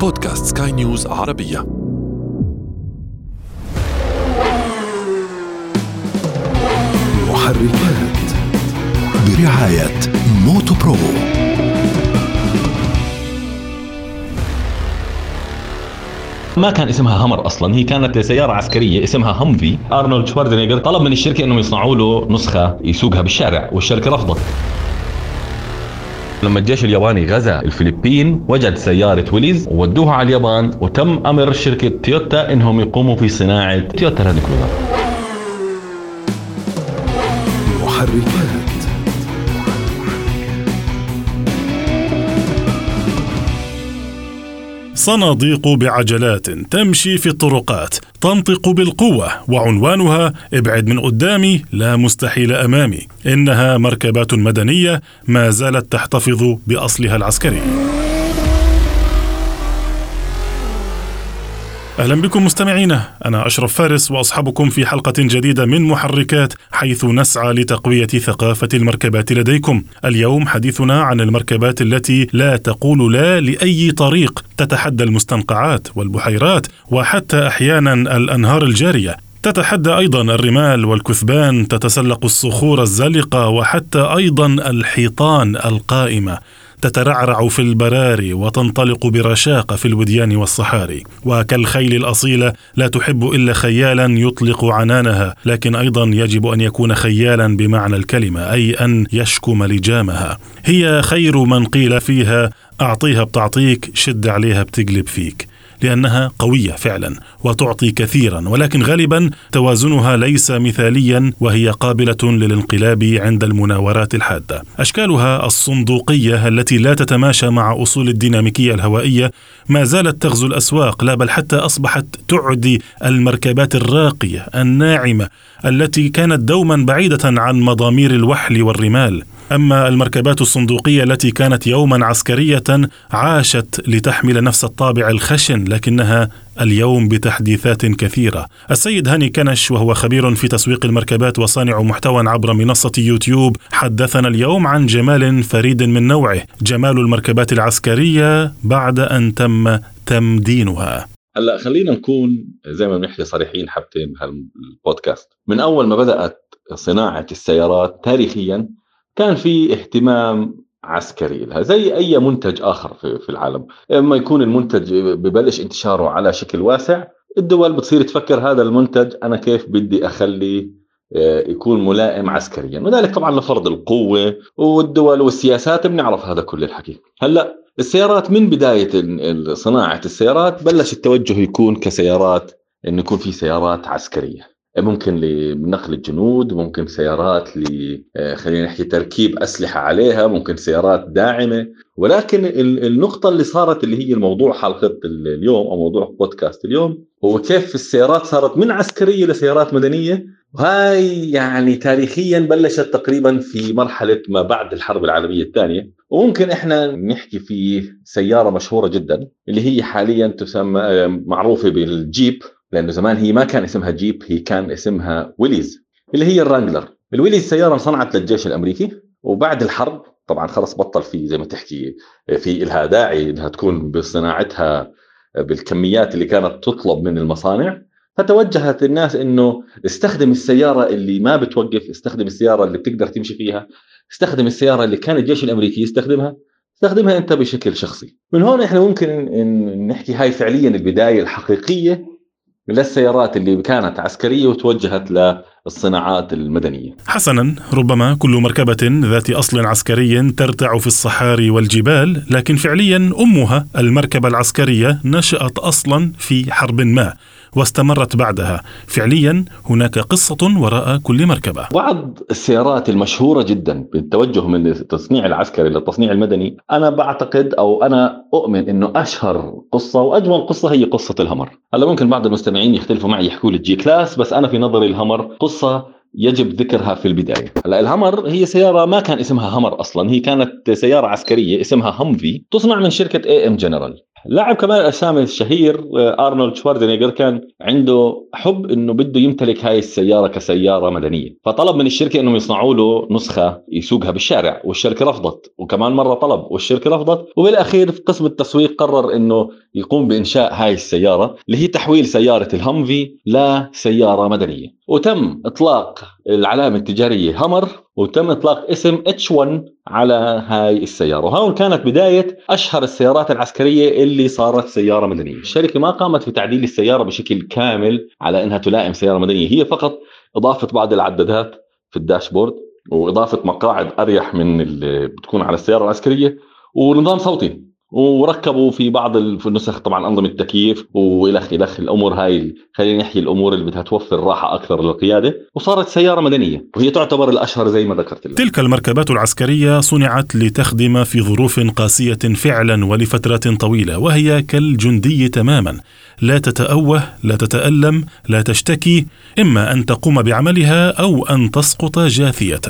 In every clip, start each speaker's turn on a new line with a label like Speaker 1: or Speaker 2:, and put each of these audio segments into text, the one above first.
Speaker 1: بودكاست سكاي نيوز عربية.
Speaker 2: محركات برعاية موتو برو.
Speaker 3: ما كان اسمها همر أصلا هي كانت سيارة عسكرية اسمها همفي أرنولد شوارزنيجر طلب من الشركة إنهم يصنعوا له نسخة يسوقها بالشارع والشركة رفضت. لما الجيش الياباني غزا الفلبين وجد سيارة ويليز وودوها على اليابان وتم أمر شركة تويوتا إنهم يقوموا في صناعة تويوتا لاند كروزر
Speaker 2: محركات.
Speaker 4: صناديق بعجلات تمشي في الطرقات تنطق بالقوة وعنوانها ابعد من قدامي لا مستحيل أمامي إنها مركبات مدنية ما زالت تحتفظ بأصلها العسكري. أهلا بكم مستمعينا. أنا أشرف فارس واصحبكم في حلقة جديدة من محركات حيث نسعى لتقوية ثقافة المركبات لديكم. اليوم حديثنا عن المركبات التي لا تقول لا لأي طريق تتحدى المستنقعات والبحيرات وحتى أحيانا الأنهار الجارية. تتحدى أيضا الرمال والكثبان تتسلق الصخور الزلقة وحتى أيضا الحيطان القائمة. تترعرع في البراري وتنطلق برشاقة في الوديان والصحاري. وكالخيل الأصيلة لا تحب إلا خيالا يطلق عنانها لكن أيضا يجب أن يكون خيالا بمعنى الكلمة أي أن يشكم لجامها. هي خير من قيل فيها أعطيها بتعطيك شد عليها بتقلب فيك. لأنها قوية فعلا وتعطي كثيرا ولكن غالبا توازنها ليس مثاليا وهي قابلة للانقلاب عند المناورات الحادة. أشكالها الصندوقية التي لا تتماشى مع أصول الديناميكية الهوائية ما زالت تغزو الأسواق لا بل حتى أصبحت تعدي المركبات الراقية الناعمة التي كانت دوما بعيدة عن مضامير الوحل والرمال. أما المركبات الصندوقية التي كانت يوما عسكرية عاشت لتحمل نفس الطابع الخشن لكنها اليوم بتحديثات كثيرة. السيد هاني كنش وهو خبير في تسويق المركبات وصانع محتوى عبر منصة يوتيوب حدثنا اليوم عن جمال فريد من نوعه، جمال المركبات العسكرية بعد أن تم تمدينها.
Speaker 3: هلا خلينا نكون زي ما بنحكي صريحين حبتين بهالبودكاست من أول ما بدأت صناعة السيارات تاريخيا كان في اهتمام عسكري لها زي أي منتج آخر في, العالم. اما يكون المنتج ببلش انتشاره على شكل واسع الدول بتصير تفكر هذا المنتج أنا كيف بدي اخلي يكون ملائم عسكريا. وذلك طبعا لفرض القوة والدول والسياسات بنعرف هذا كل الحكي. هلأ السيارات من بداية صناعة السيارات بلش التوجه يكون كسيارات انه يكون في سيارات عسكرية. ممكن لنقل الجنود ممكن سيارات ل خلينا نحكي تركيب أسلحة عليها ممكن سيارات داعمة. ولكن النقطة اللي صارت اللي هي الموضوع حلقة اليوم أو موضوع بودكاست اليوم هو كيف السيارات صارت من عسكرية لسيارات مدنية. وهاي يعني تاريخيا بلشت تقريبا في مرحلة ما بعد الحرب العالمية الثانية. وممكن إحنا نحكي في سيارة مشهورة جدا اللي هي حاليا تسمى معروفة بالجيب. لأنه زمان هي ما كان اسمها جيب هي كان اسمها ويليز اللي هي الرانجلر. الويليز سيارة انصنعت للجيش الأمريكي وبعد الحرب طبعا خلص بطل في زي ما تحكي في لها داعي إنها تكون بصناعتها بالكميات اللي كانت تطلب من المصانع. فتوجهت الناس إنه استخدم السيارة اللي ما بتوقف استخدم السيارة اللي بتقدر تمشي فيها استخدم السيارة اللي كان الجيش الأمريكي يستخدمها استخدمها أنت بشكل شخصي. من هون إحنا ممكن نحكي هاي فعليا البداية الحقيقية للسيارات اللي كانت عسكرية وتوجهت للصناعات المدنية.
Speaker 4: حسنا، ربما كل مركبة ذات أصل عسكري ترتع في الصحاري والجبال، لكن فعليا أمها المركبة العسكرية نشأت أصلا في حرب ما. واستمرت بعدها. فعليا هناك قصة وراء كل مركبة.
Speaker 3: بعض السيارات المشهورة جدا بالتوجه من التصنيع العسكري للتصنيع المدني أنا بعتقد أو أنا أؤمن أنه أشهر قصة وأجمل قصة هي قصة الهمر. هلا ممكن بعض المستمعين يختلفوا معي يحكوا لي جي كلاس بس أنا في نظري الهمر قصة يجب ذكرها في البداية. هلا الهمر هي سيارة ما كان اسمها همر أصلا هي كانت سيارة عسكرية اسمها همفي تصنع من شركة AM General لاعب كمال الأجسام الشهير آه، أرنولد شوارزنيجر كان عنده حب إنه بده يمتلك هاي السيارة كسيارة مدنية. فطلب من الشركة إنهم يصنعوا له نسخة يسوقها بالشارع والشركة رفضت وكمان مرة طلب والشركة رفضت. وبالأخير في قسم التسويق قرر إنه يقوم بإنشاء هاي السيارة اللي هي تحويل سيارة الهمفي لسيارة مدنية. وتم إطلاق العلامة التجارية همر وتم إطلاق اسم اتش 1 على هاي السيارة. وهون كانت بداية أشهر السيارات العسكرية اللي صارت سيارة مدنية. الشركة ما قامت في تعديل السيارة بشكل كامل على إنها تلائم سيارة مدنية. هي فقط اضافه بعض العدادات في الداشبورد واضافه مقاعد أريح من اللي بتكون على السيارة العسكرية ونظام صوتي. وركبوا في بعض النسخ طبعا أنظمة تكييف والخ الخ الأمور هاي خلينا نحكي الأمور اللي بدها توفر راحة أكثر للقيادة. وصارت سيارة مدنية. وهي تعتبر الأشهر زي ما ذكرت لك.
Speaker 4: تلك المركبات العسكرية صنعت لتخدم في ظروف قاسية فعلا ولفترات طويلة وهي كالجندي تماما. لا تتأوه لا تتألم لا تشتكي إما أن تقوم بعملها أو أن تسقط جاثية.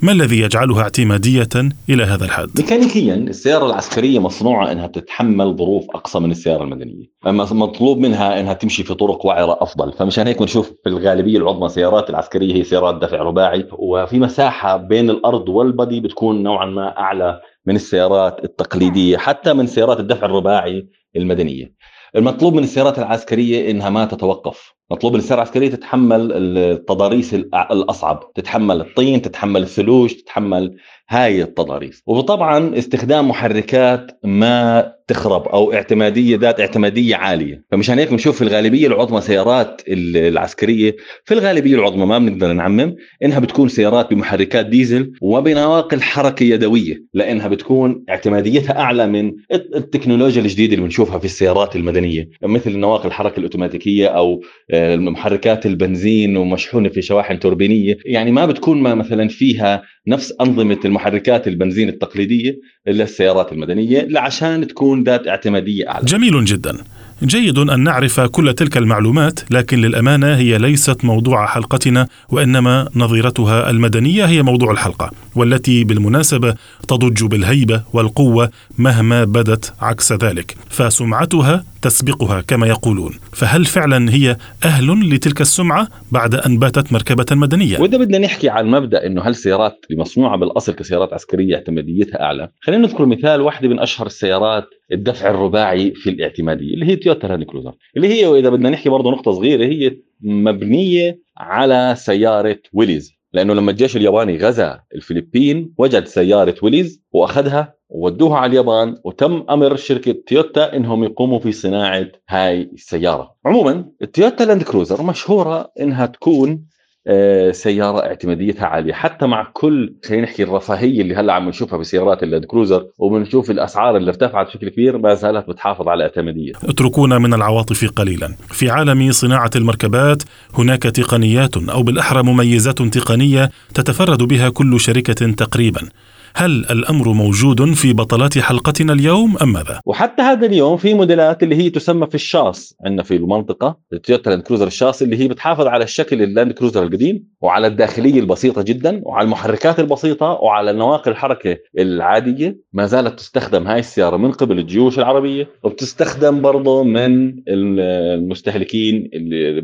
Speaker 4: ما الذي يجعلها اعتمادية إلى هذا الحد؟
Speaker 3: ميكانيكيا السيارة العسكرية مصنوعة أنها تتحمل ظروف أقصى من السيارة المدنية أما مطلوب منها أنها تمشي في طرق وعرة أفضل فمشان هيك بنشوف في الغالبية العظمى سيارات العسكرية هي سيارات دفع رباعي وفي مساحة بين الأرض والبدي بتكون نوعا ما أعلى من السيارات التقليدية حتى من سيارات الدفع الرباعي المدنية المطلوب من السيارات العسكرية إنها ما تتوقف مطلوب السيارة العسكرية تتحمل التضاريس الأصعب تتحمل الطين تتحمل الثلوج تتحمل هاي التضاريس. وطبعا استخدام محركات ما تخرب أو اعتمادية ذات اعتمادية عالية. فمشان هيك بنشوف في الغالبية العظمى سيارات العسكرية. في الغالبية العظمى ما بنقدر نعمم إنها بتكون سيارات بمحركات ديزل وبنواقل حركة يدوية لأنها بتكون اعتماديتها أعلى من التكنولوجيا الجديدة اللي بنشوفها في السيارات المدنية. مثل نواقل الحركة الأوتوماتيكية أو آه، محركات البنزين ومشحونة في شواحن توربينية. يعني ما بتكون ما مثلا فيها نفس أنظمة المحركات البنزين التقليدية للسيارات المدنية عشان تكون ذات اعتمادية أعلى.
Speaker 4: جميل جدا. جيد أن نعرف كل تلك المعلومات لكن للأمانة هي ليست موضوع حلقتنا وإنما نظيرتها المدنية هي موضوع الحلقة والتي بالمناسبة تضج بالهيبة والقوة مهما بدت عكس ذلك فسمعتها تسبقها كما يقولون فهل فعلا هي أهل لتلك السمعة بعد أن باتت مركبة مدنية
Speaker 3: وإذا بدنا نحكي عن مبدأ إنه هالسيارات اللي مصنوعه بالأصل كسيارات عسكرية اعتماديتها أعلى خلينا نذكر مثال واحدة من أشهر السيارات الدفع الرباعي في الاعتمادية اللي هي تويوتا لاند كروزر اللي هي واذا بدنا نحكي برضه نقطة صغيرة هي مبنية على سيارة ويليز لأنه لما الجيش الياباني غزا الفلبين وجد سيارة ويليز وأخذها وودوها على اليابان وتم أمر شركة تويوتا إنهم يقوموا في صناعة هاي السيارة. عموما التويوتا لاند كروزر مشهورة إنها تكون سيارة اعتماديتها عالية. حتى مع كل خلينا نحكي الرفاهية اللي هلأ عم نشوفها بسيارات اللاند كروزر وبنشوف الأسعار اللي ارتفعت بشكل كبير ما زالت بتحافظ على اعتماديه
Speaker 4: اتركونا من العواطف قليلا. في عالم صناعة المركبات هناك تقنيات أو بالأحرى مميزات تقنية تتفرد بها كل شركة تقريبا. هل الأمر موجود في بطلات حلقتنا اليوم أم ماذا؟
Speaker 3: وحتى هذا اليوم في موديلات اللي هي تسمى في الشاص عندنا في المنطقة التويوتا لاند كروزر الشاص اللي هي بتحافظ على الشكل اللاند كروزر القديم وعلى الداخلية البسيطة جدا وعلى المحركات البسيطة وعلى نواقل الحركة العادية. ما زالت تستخدم هاي السيارة من قبل الجيوش العربية وبتستخدم برضه من المستهلكين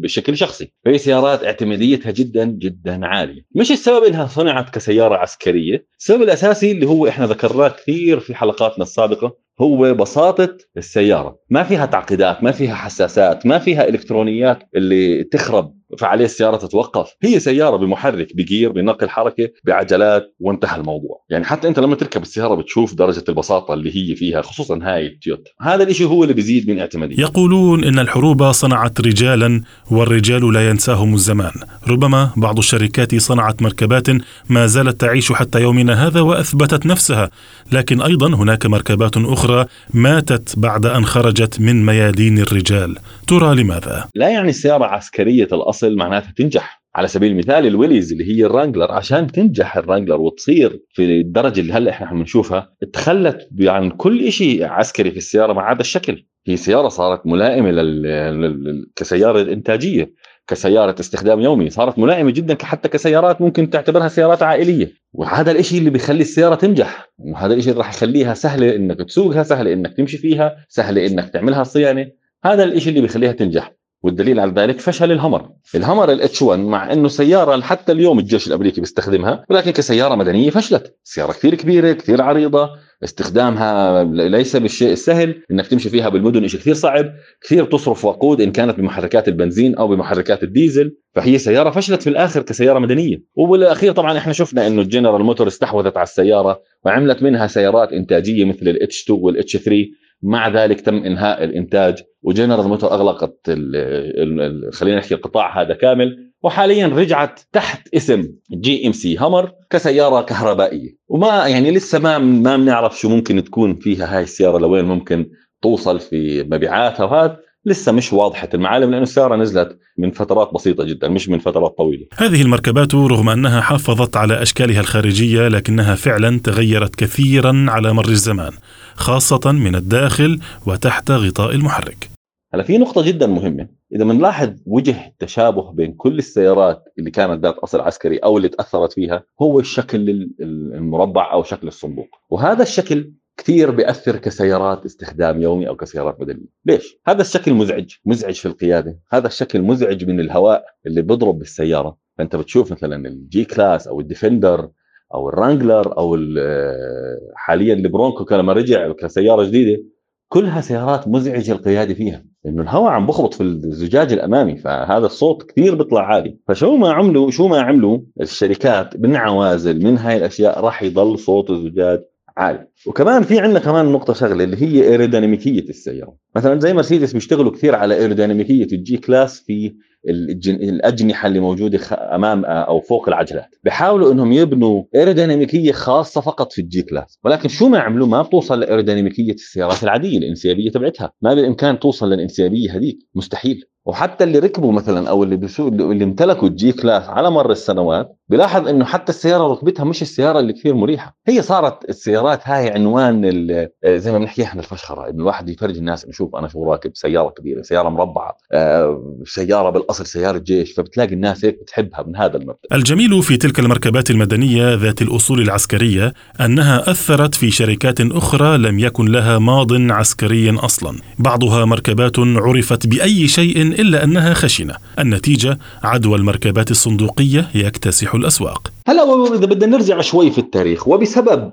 Speaker 3: بشكل شخصي. فهي سيارات اعتماديتها جدا جدا عالية. مش السبب إنها صنعت كسيارة عسكرية السبب الأساسي الأساسي اللي هو إحنا ذكرناه كثير في حلقاتنا السابقة هو بساطة السيارة. ما فيها تعقيدات ما فيها حساسات ما فيها إلكترونيات اللي تخرب فعليه السيارة تتوقف. هي سيارة بمحرك بجير بنقل حركة بعجلات وانتهى الموضوع. يعني حتى أنت لما تركب السيارة بتشوف درجة البساطة اللي هي فيها خصوصا هاي التويوتا هذا الشيء هو اللي بيزيد من اعتمادية.
Speaker 4: يقولون إن الحروب صنعت رجالا والرجال لا ينساهم الزمان. ربما بعض الشركات صنعت مركبات ما زالت تعيش حتى يومنا هذا وأثبتت نفسها. لكن أيضا هناك مركبات أخرى ماتت بعد أن خرجت من ميادين الرجال. ترى لماذا؟
Speaker 3: لا يعني السيارة عسكرية الأصل الاصل معناتها تنجح. على سبيل المثال الويليز اللي هي الرانجلر عشان تنجح الرانجلر وتصير في الدرجة اللي هلأ إحنا بنشوفها تخلت عن كل شيء عسكري في السيارة ما عدا الشكل. هي سيارة صارت ملائمة لل... كسيارة إنتاجية كسيارة استخدام يومي صارت ملائمة جدا حتى كسيارات ممكن تعتبرها سيارات عائلية. وهذا الإشي اللي بيخلي السيارة تنجح. وهذا الإشي اللي راح يخليها سهلة إنك تسوقها سهلة إنك تمشي فيها سهلة إنك تعملها صيانة. هذا الإشي اللي بيخليها تنجح. والدليل على ذلك فشل الهمر الهمر الاتش 1 مع إنه سيارة حتى اليوم الجيش الأمريكي بيستخدمها ولكن كسيارة مدنية فشلت. سيارة كثير كبيرة كثير عريضة استخدامها ليس بالشيء السهل إنك تمشي فيها بالمدن شيء كثير صعب. كثير تصرف وقود إن كانت بمحركات البنزين أو بمحركات الديزل. فهي سيارة فشلت في الآخر كسيارة مدنية. وبالاخير طبعا إحنا شفنا إنه الجنرال موتور استحوذت على السيارة وعملت منها سيارات إنتاجية مثل الاتش 2 والاتش 3 مع ذلك تم إنهاء الإنتاج وجنرال موتور أغلقت خلينا نحكي القطاع هذا كامل وحاليا رجعت تحت اسم جي ام سي همر كسيارة كهربائية. وما يعني لسه ما ما بنعرف شو ممكن تكون فيها هاي السيارة لوين ممكن توصل في مبيعاتها. وهذا لسه مش واضحة المعالم لأن السيارة نزلت من فترات بسيطة جدا مش من فترات طويلة.
Speaker 4: هذه المركبات رغم أنها حافظت على أشكالها الخارجية لكنها فعلا تغيرت كثيرا على مر الزمان خاصة من الداخل وتحت غطاء المحرك.
Speaker 3: هلا في نقطة جدا مهمة، إذا بنلاحظ وجه تشابه بين كل السيارات اللي كانت ذات أصل عسكري أو اللي تأثرت فيها هو الشكل المربع أو شكل الصندوق، وهذا الشكل كثير بيأثر كسيارات استخدام يومي أو كسيارات مدنية، ليش؟ هذا الشكل مزعج، مزعج في القيادة، هذا الشكل مزعج من الهواء اللي بيضرب بالسيارة، فأنت بتشوف مثلا ال G-Class أو الديفندر أو الرانجلر أو حاليا البرونكو لما رجع كسيارة جديدة كلها سيارات مزعجة القيادة فيها. لأنه الهواء عم بخبط في الزجاج الأمامي فهذا الصوت كثير بيطلع عالي. فشو ما عملوا شو ما عملوا الشركات من عوازل من هاي الأشياء راح يضل صوت الزجاج عالي. وكمان في عندنا كمان نقطة شغلة اللي هي ايروديناميكيه السيارة. مثلا زي مرسيدس بيشتغلوا كثير على ايروديناميكيه ال G-Class في الأجنحة اللي موجودة أمام أو فوق العجلات. بيحاولوا إنهم يبنوا ايروديناميكيه خاصة فقط في ال G-Class ولكن شو ما عملوا؟ ما بتوصل لايروديناميكيه السيارات العادية الإنسيابية تبعتها. ما بالإمكان توصل للإنسيابية هذيك. مستحيل. وحتى اللي ركبوا مثلا أو اللي بسوق اللي امتلكوا ال G-Class على مر السنوات بلاحظ إنه حتى السيارة ركبتها مش السيارة اللي كثير مريحة. هي صارت السيارات هاي عنوان زي ما بنحكي إحنا الفشخرة إنه الواحد يفرج الناس إنه شوف أنا شو راكب سيارة كبيرة سيارة مربعة آه، سيارة بالأصل سيارة جيش فبتلاقي الناس هيك بتحبها من هذا المبدأ.
Speaker 4: الجميل في تلك المركبات المدنية ذات الأصول العسكرية أنها أثرت في شركات أخرى لم يكن لها ماض عسكري أصلا. بعضها مركبات عرفت بأي شيء إلا أنها خشنة. النتيجة عدوى المركبات الصندوقية يكتسح الأسواق.
Speaker 3: هلا إذا بدنا نرجع شوي في التاريخ وبسبب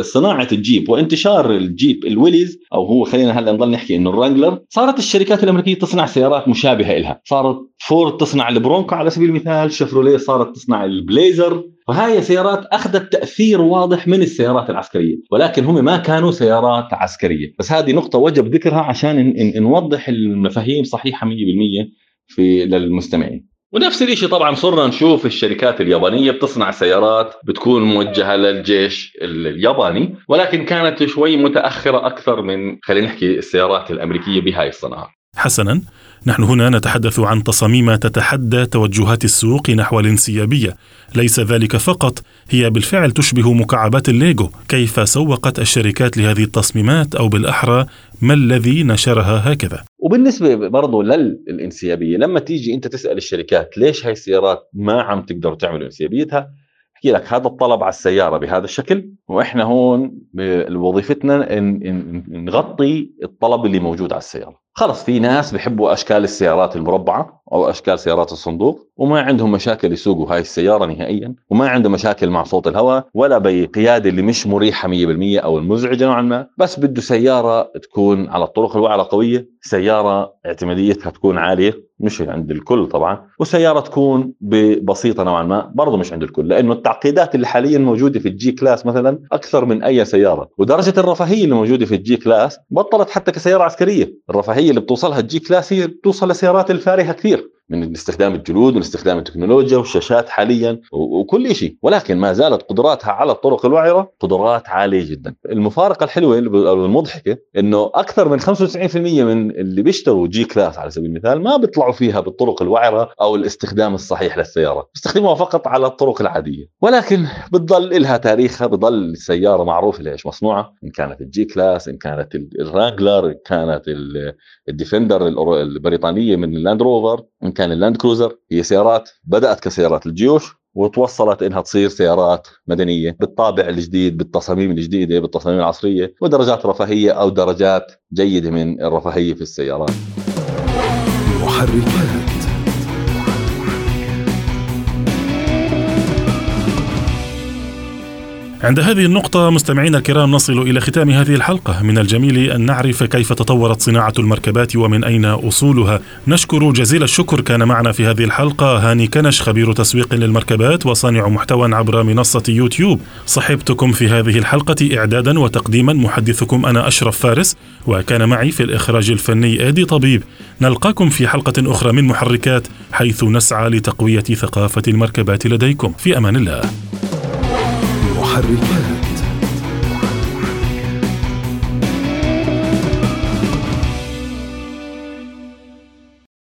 Speaker 3: صناعة الجيب وانتشار الجيب الويليز أو هو خلينا هلا نضل نحكي إنه الرانجلر صارت الشركات الأمريكية تصنع سيارات مشابهة لها صارت فورد تصنع البرونكو على سبيل المثال شفروليه صارت تصنع البليزر. فهاي سيارات أخذت تأثير واضح من السيارات العسكرية ولكن هم ما كانوا سيارات عسكرية. بس هذه نقطة وجب ذكرها عشان نوضح المفاهيم صحيحة 100% في للمستمعين. ونفس الشيء طبعا صرنا نشوف الشركات اليابانية بتصنع سيارات بتكون موجهة للجيش الياباني ولكن كانت شوي متأخرة أكثر من خلينا نحكي السيارات الأمريكية بهاي الصناعة.
Speaker 4: حسنا نحن هنا نتحدث عن تصاميم تتحدى توجهات السوق نحو الانسيابية. ليس ذلك فقط هي بالفعل تشبه مكعبات الليجو كيف سوقت الشركات لهذه التصميمات أو بالأحرى ما الذي نشرها هكذا؟
Speaker 3: وبالنسبة برضه للانسيابية لما تيجي أنت تسأل الشركات ليش هاي السيارات ما عم تقدر تعمل انسيابيتها أحكي لك هذا الطلب على السيارة بهذا الشكل وإحنا هون وظيفتنا نغطي الطلب اللي موجود على السيارة. خلص في ناس بيحبوا أشكال السيارات المربعة أو أشكال سيارات الصندوق وما عندهم مشاكل يسوقوا هاي السيارة نهائيا وما عندهم مشاكل مع صوت الهواء ولا بقيادة اللي مش مريحة 100% أو المزعجة نوعا ما. بس بده سيارة تكون على الطرق الوعره قوية سيارة اعتماديتها تكون عالية مش عند الكل طبعا وسيارة تكون بسيطه نوعا ما برضه مش عند الكل لأنه التعقيدات اللي حاليا موجودة في ال G-Class مثلا أكثر من أي سيارة ودرجة الرفاهية اللي موجودة في ال G-Class بطلت حتى كسيارة عسكرية الرفاهية اللي بتوصلها. ال G-Class هي بتوصل لسيارات الفارهة كثير. من استخدام الجلود من استخدام التكنولوجيا والشاشات حاليا وكل شيء ولكن ما زالت قدراتها على الطرق الوعرة قدرات عالية جدا. المفارقة الحلوة المضحكه إنه أكثر من 95% من اللي بيشتروا G-Class على سبيل المثال ما بيطلعوا فيها بالطرق الوعرة أو الاستخدام الصحيح للسيارة. بيستخدموها فقط على الطرق العادية. ولكن بتضل لها تاريخها بضل السيارة معروفة ليش مصنوعة. إن كانت ال G-Class إن كانت الرانجلر إن كانت الديفندر البريطانية من اللاند روفر إن كان اللاند كروزر هي سيارات بدأت كسيارات الجيوش وتوصلت إنها تصير سيارات مدنية بالطابع الجديد بالتصاميم الجديدة بالتصاميم العصرية ودرجات رفاهية أو درجات جيدة من الرفاهية في السيارات.
Speaker 2: محركات
Speaker 4: عند هذه النقطة مستمعينا الكرام نصل إلى ختام هذه الحلقة. من الجميل أن نعرف كيف تطورت صناعة المركبات ومن أين أصولها. نشكر جزيل الشكر كان معنا في هذه الحلقة. هاني كنش خبير تسويق للمركبات وصانع محتوى عبر منصة يوتيوب. صحبتكم في هذه الحلقة إعدادا وتقديما. محدثكم أنا أشرف فارس وكان معي في الإخراج الفني آدي طبيب. نلقاكم في حلقة أخرى من محركات حيث نسعى لتقوية ثقافة المركبات لديكم. في أمان الله.
Speaker 2: محركات